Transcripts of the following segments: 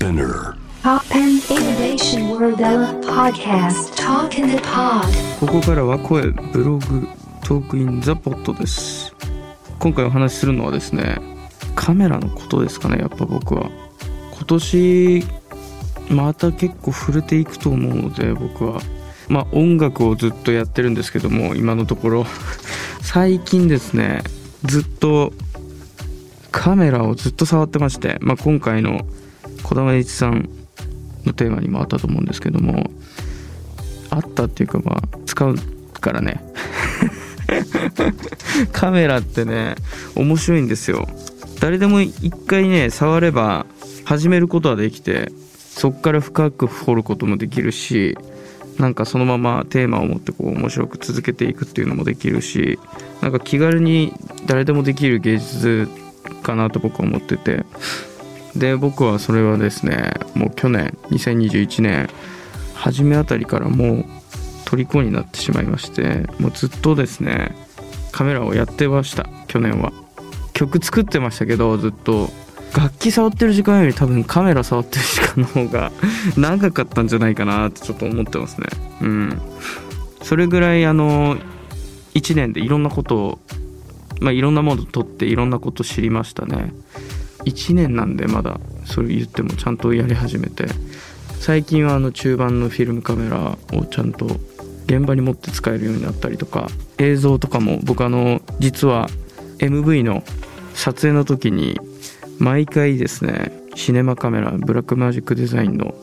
Spinner. Pop and Innovation World Podcast. Talk in the Pod. ここからは声ブログトークインザポットです。今回お話しするのはですねカメラのことですかねやっぱ僕は。今年また結構触れていくと思うので僕は。まあ音楽をずっとやってるんですけども今のところ。最近ですねずっとカメラをずっと触ってまして、まあ、今回の児玉栄一さんのテーマにもあったと思うんですけどもあったっていうかまあ使うからね。カメラってね面白いんですよ。誰でも一回ね触れば始めることはできてそっから深く掘ることもできるしなんかそのままテーマを持ってこう面白く続けていくっていうのもできるしなんか気軽に誰でもできる芸術かなと僕は思っててで僕はそれはですねもう去年2021年初めあたりからもう虜になってしまいましてもうずっとですねカメラをやってました去年は。曲作ってましたけどずっと。楽器触ってる時間より多分カメラ触ってる時間の方が 長かったんじゃないかなってちょっと思ってますね。うん。それぐらいあの1年でいろんなことをまあいろんなもの撮っていろんなこと知りましたね。1年なんでまだそれ言ってもちゃんとやり始めて。最近はあの中盤のフィルムカメラをちゃんと現場に持って使えるようになったりとか映像とかも僕あの実は MV の撮影の時に毎回ですねシネマカメラブラックマジックデザインの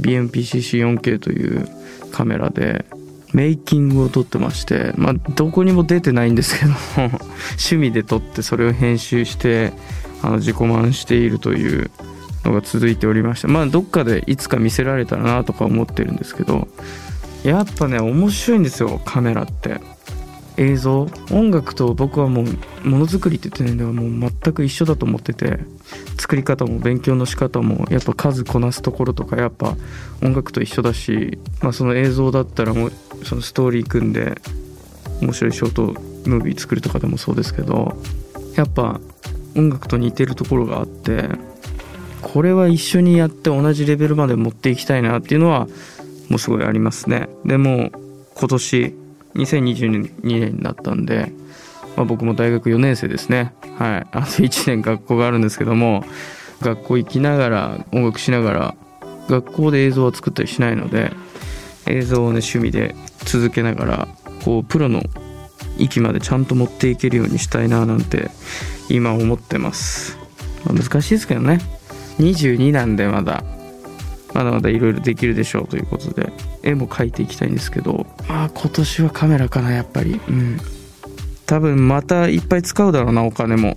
BMPCC4K というカメラでメイキングを撮ってましてまあどこにも出てないんですけども 趣味で撮ってそれを編集してあの自己満しているというのが続いておりましてまあどっかでいつか見せられたらなとか思ってるんですけどやっぱね面白いんですよカメラって。映像音楽と僕はもうものづくりって点ではもう全く一緒だと思ってて作り方も勉強の仕方もやっぱ数こなすところとかやっぱ音楽と一緒だし、まあ、その映像だったらもうそのストーリー組んで面白いショートムービー作るとかでもそうですけどやっぱ音楽と似てるところがあってこれは一緒にやって同じレベルまで持っていきたいなっていうのはもうすごいありますね。でも今年2022年になったんで、まあ、僕も大学4年生ですね。はい。あと1年学校があるんですけども学校行きながら音楽しながら学校で映像は作ったりしないので映像をね趣味で続けながらこうプロの域までちゃんと持っていけるようにしたいななんて今思ってます、まあ難しいですけどね。22なんでまだまだまだいろいろできるでしょうということで絵も描いていきたいんですけど。まあ今年はカメラかなやっぱり。うん。多分またいっぱい使うだろうなお金も。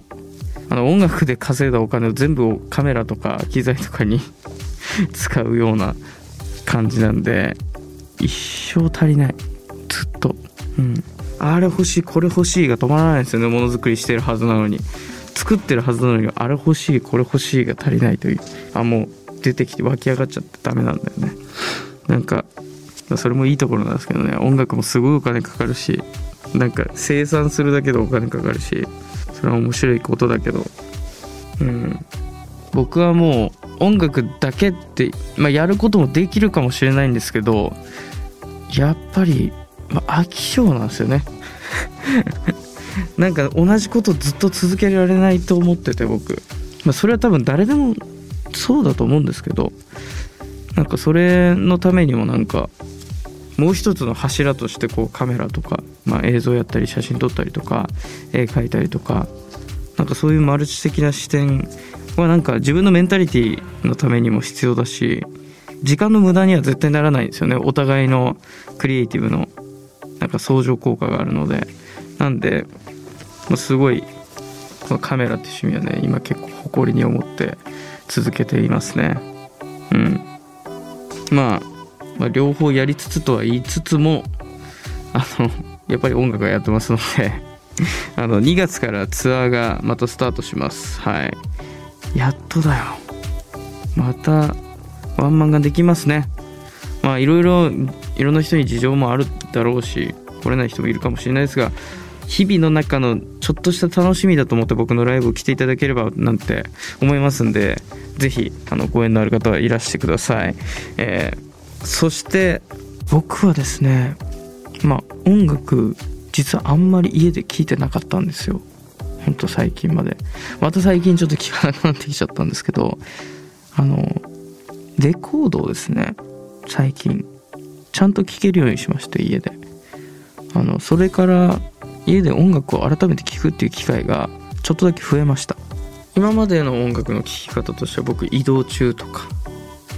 あの音楽で稼いだお金を全部をカメラとか機材とかに 使うような感じなんで一生足りない。ずっと。うんあれ欲しいこれ欲しいが止まらないですよね。ものづくりしてるはずなのに。作ってるはずなのにあれ欲しいこれ欲しいが足りないという。あもう出てきて湧き上がっちゃってダメなんだよね。なんかそれもいいところなんですけどね。音楽もすごいお金かかるしなんか生産するだけでお金かかるしそれは面白いことだけど。うん。僕はもう音楽だけって、まあ、やることもできるかもしれないんですけどやっぱり、まあ、飽き性なんですよね。なんか同じことずっと続けられないと思ってて僕、まあ、それは多分誰でもそうだと思うんですけどなんかそれのためにもなんかもう一つの柱としてこうカメラとか、まあ、映像やったり写真撮ったりとか絵描いたりとかなんかそういうマルチ的な視点はなんか自分のメンタリティのためにも必要だし時間の無駄には絶対ならないんですよね。お互いのクリエイティブのなんか相乗効果があるのでなんで、ま、すごいこのカメラって趣味はね今結構誇りに思って続けていますね。うん。まあ、まあ両方やりつつとは言いつつもあのやっぱり音楽はやってますので あの2月からツアーがまたスタートします。はい。やっとだよ。またワンマンができますね。まあいろいろいろんな人に事情もあるだろうし来れない人もいるかもしれないですが日々の中のちょっとした楽しみだと思って僕のライブを来ていただければなんて思いますんでぜひあのご縁のある方はいらしてください、えーそして僕はですねまあ音楽実はあんまり家で聴いてなかったんですよ。ほんと最近まで。また最近ちょっと聴かなくなってきちゃったんですけどあのレコードをですね最近ちゃんと聴けるようにしまして家で。あのそれから家で音楽を改めて聴くっていう機会がちょっとだけ増えました。今までの音楽の聴き方としては僕移動中とか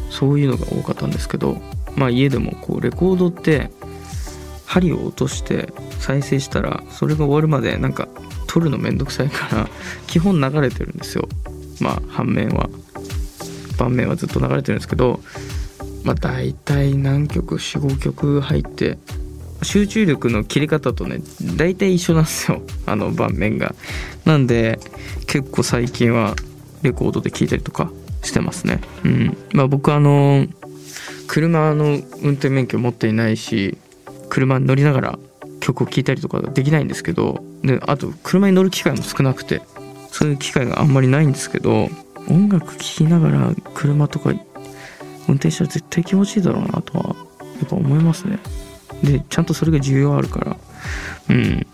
そういうのが多かったんですけどまあ家でもこうレコードって針を落として再生したらそれが終わるまでなんか撮るのめんどくさいから 基本流れてるんですよ。まあ反面は。盤面はずっと流れてるんですけどまあ大体何曲45曲入って集中力の切り方とね大体一緒なんですよ。あの盤面が。なんで結構最近はレコードで聴いたりとかしてますね。うん。まあ僕あの車の運転免許持っていないし車に乗りながら曲を聴いたりとかできないんですけどであと車に乗る機会も少なくてそういう機会があんまりないんですけど音楽聴きながら車とか運転したら絶対気持ちいいだろうなとはやっぱ思いますね。でちゃんとそれが重要あるから。うん。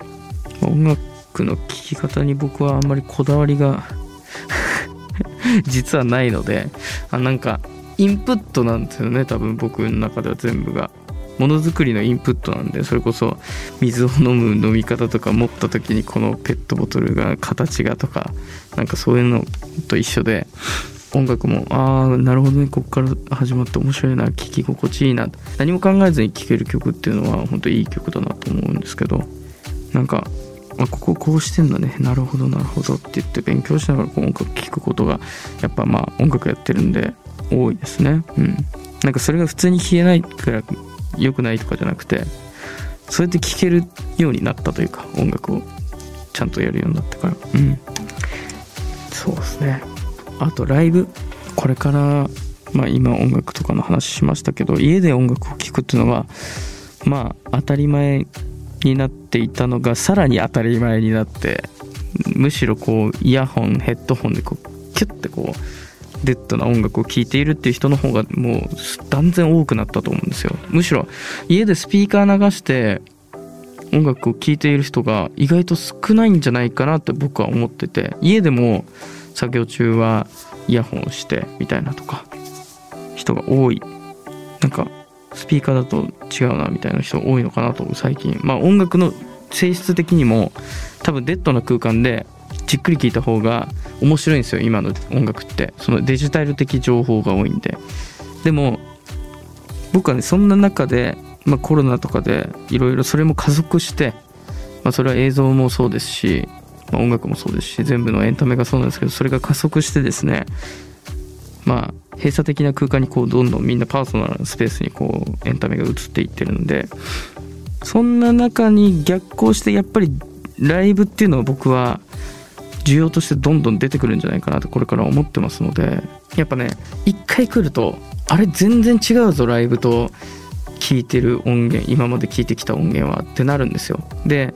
音楽の聴き方に僕はあんまりこだわりが 実はないのであなんかインプットなんですよね。多分僕の中では全部が。ものづくりのインプットなんでそれこそ水を飲む飲み方とか持った時にこのペットボトルが形がとかなんかそういうのと一緒で音楽も。ああなるほどね。ここから始まって面白いな。聴き心地いいな。何も考えずに聴ける曲っていうのは本当いい曲だなと思うんですけど。なんかあこここうしてんだね。なるほどなるほど。って言って勉強しながらこう音楽聴くことがやっぱまあ音楽やってるんで多いですね。うん。なんかそれが普通に聴けないから良くないとかじゃなくてそうやって聴けるようになったというか音楽をちゃんとやるようになってから。うん。そうですね。あとライブこれからまあ今音楽とかの話しましたけど家で音楽を聴くっていうのがまあ当たり前になっていたのがさらに当たり前になってむしろこうイヤホンヘッドホンでこうキュッてこうデッドな音楽を聴いているっていう人の方がもう断然多くなったと思うんですよ。むしろ家でスピーカー流して音楽を聴いている人が意外と少ないんじゃないかなって僕は思ってて家でも作業中はイヤホンをしてみたいなとか人が多い。なんかスピーカーだと違うなみたいな人多いのかなと最近。まあ音楽の性質的にも多分デッドな空間でじっくり聴いた方が面白いんですよ今の音楽って。そのデジタル的情報が多いんで。でも僕はねそんな中で、まあ、コロナとかでいろいろそれも加速して、まあ、それは映像もそうですし、まあ、音楽もそうですし全部のエンタメがそうなんですけどそれが加速してですねまあ閉鎖的な空間にこうどんどんみんなパーソナルなスペースにこうエンタメが移っていってるのでそんな中に逆行してやっぱりライブっていうのは僕は需要としてどんどん出てくるんじゃないかなとこれから思ってますのでやっぱね一回来るとあれ全然違うぞライブと聴いてる音源今まで聴いてきた音源はってなるんですよ。で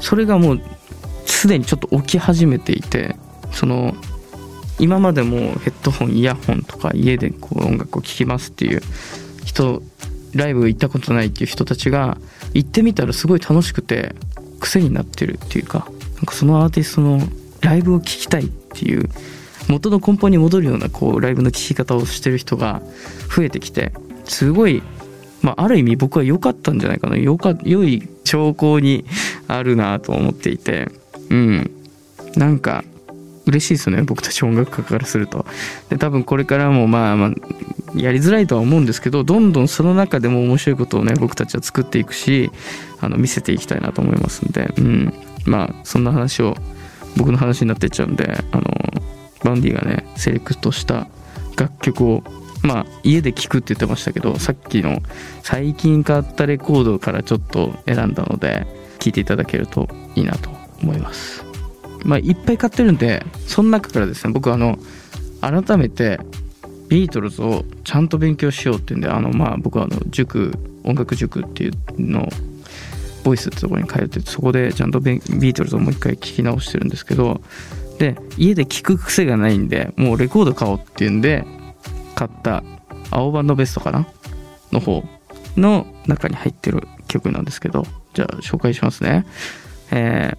それがもうすでにちょっと起き始めていてその今までもヘッドホンイヤホンとか家でこう音楽を聴きますっていう人ライブ行ったことないっていう人たちが行ってみたらすごい楽しくて癖になってるっていうかなんかそのアーティストのライブを聴きたいっていう元の根本に戻るようなこうライブの聴き方をしてる人が増えてきてすごい、まあ、ある意味僕は良かったんじゃないかな。良い兆候にあるなと思っていて。うん。なんか嬉しいですよね僕たち音楽家からすると。で多分これからもまあまあやりづらいとは思うんですけどどんどんその中でも面白いことをね僕たちは作っていくしあの見せていきたいなと思いますんで。うん。まあそんな話を僕の話になってっちゃうんであのバンディがねセレクトした楽曲をまあ家で聴くって言ってましたけどさっきの最近買ったレコードからちょっと選んだので聴いていただけるといいなと思います。まあいっぱい買ってるんでその中からですね僕あの改めてビートルズをちゃんと勉強しようっていうんであのまあ僕はあの塾音楽塾っていうのボイスってとこに通ってそこでちゃんとビビートルズをもう一回聞き直してるんですけどで家で聞く癖がないんでもうレコード買おうっていうんで買った青バンドベストかな？の方の中に入ってる曲なんですけどじゃあ紹介しますね。えー、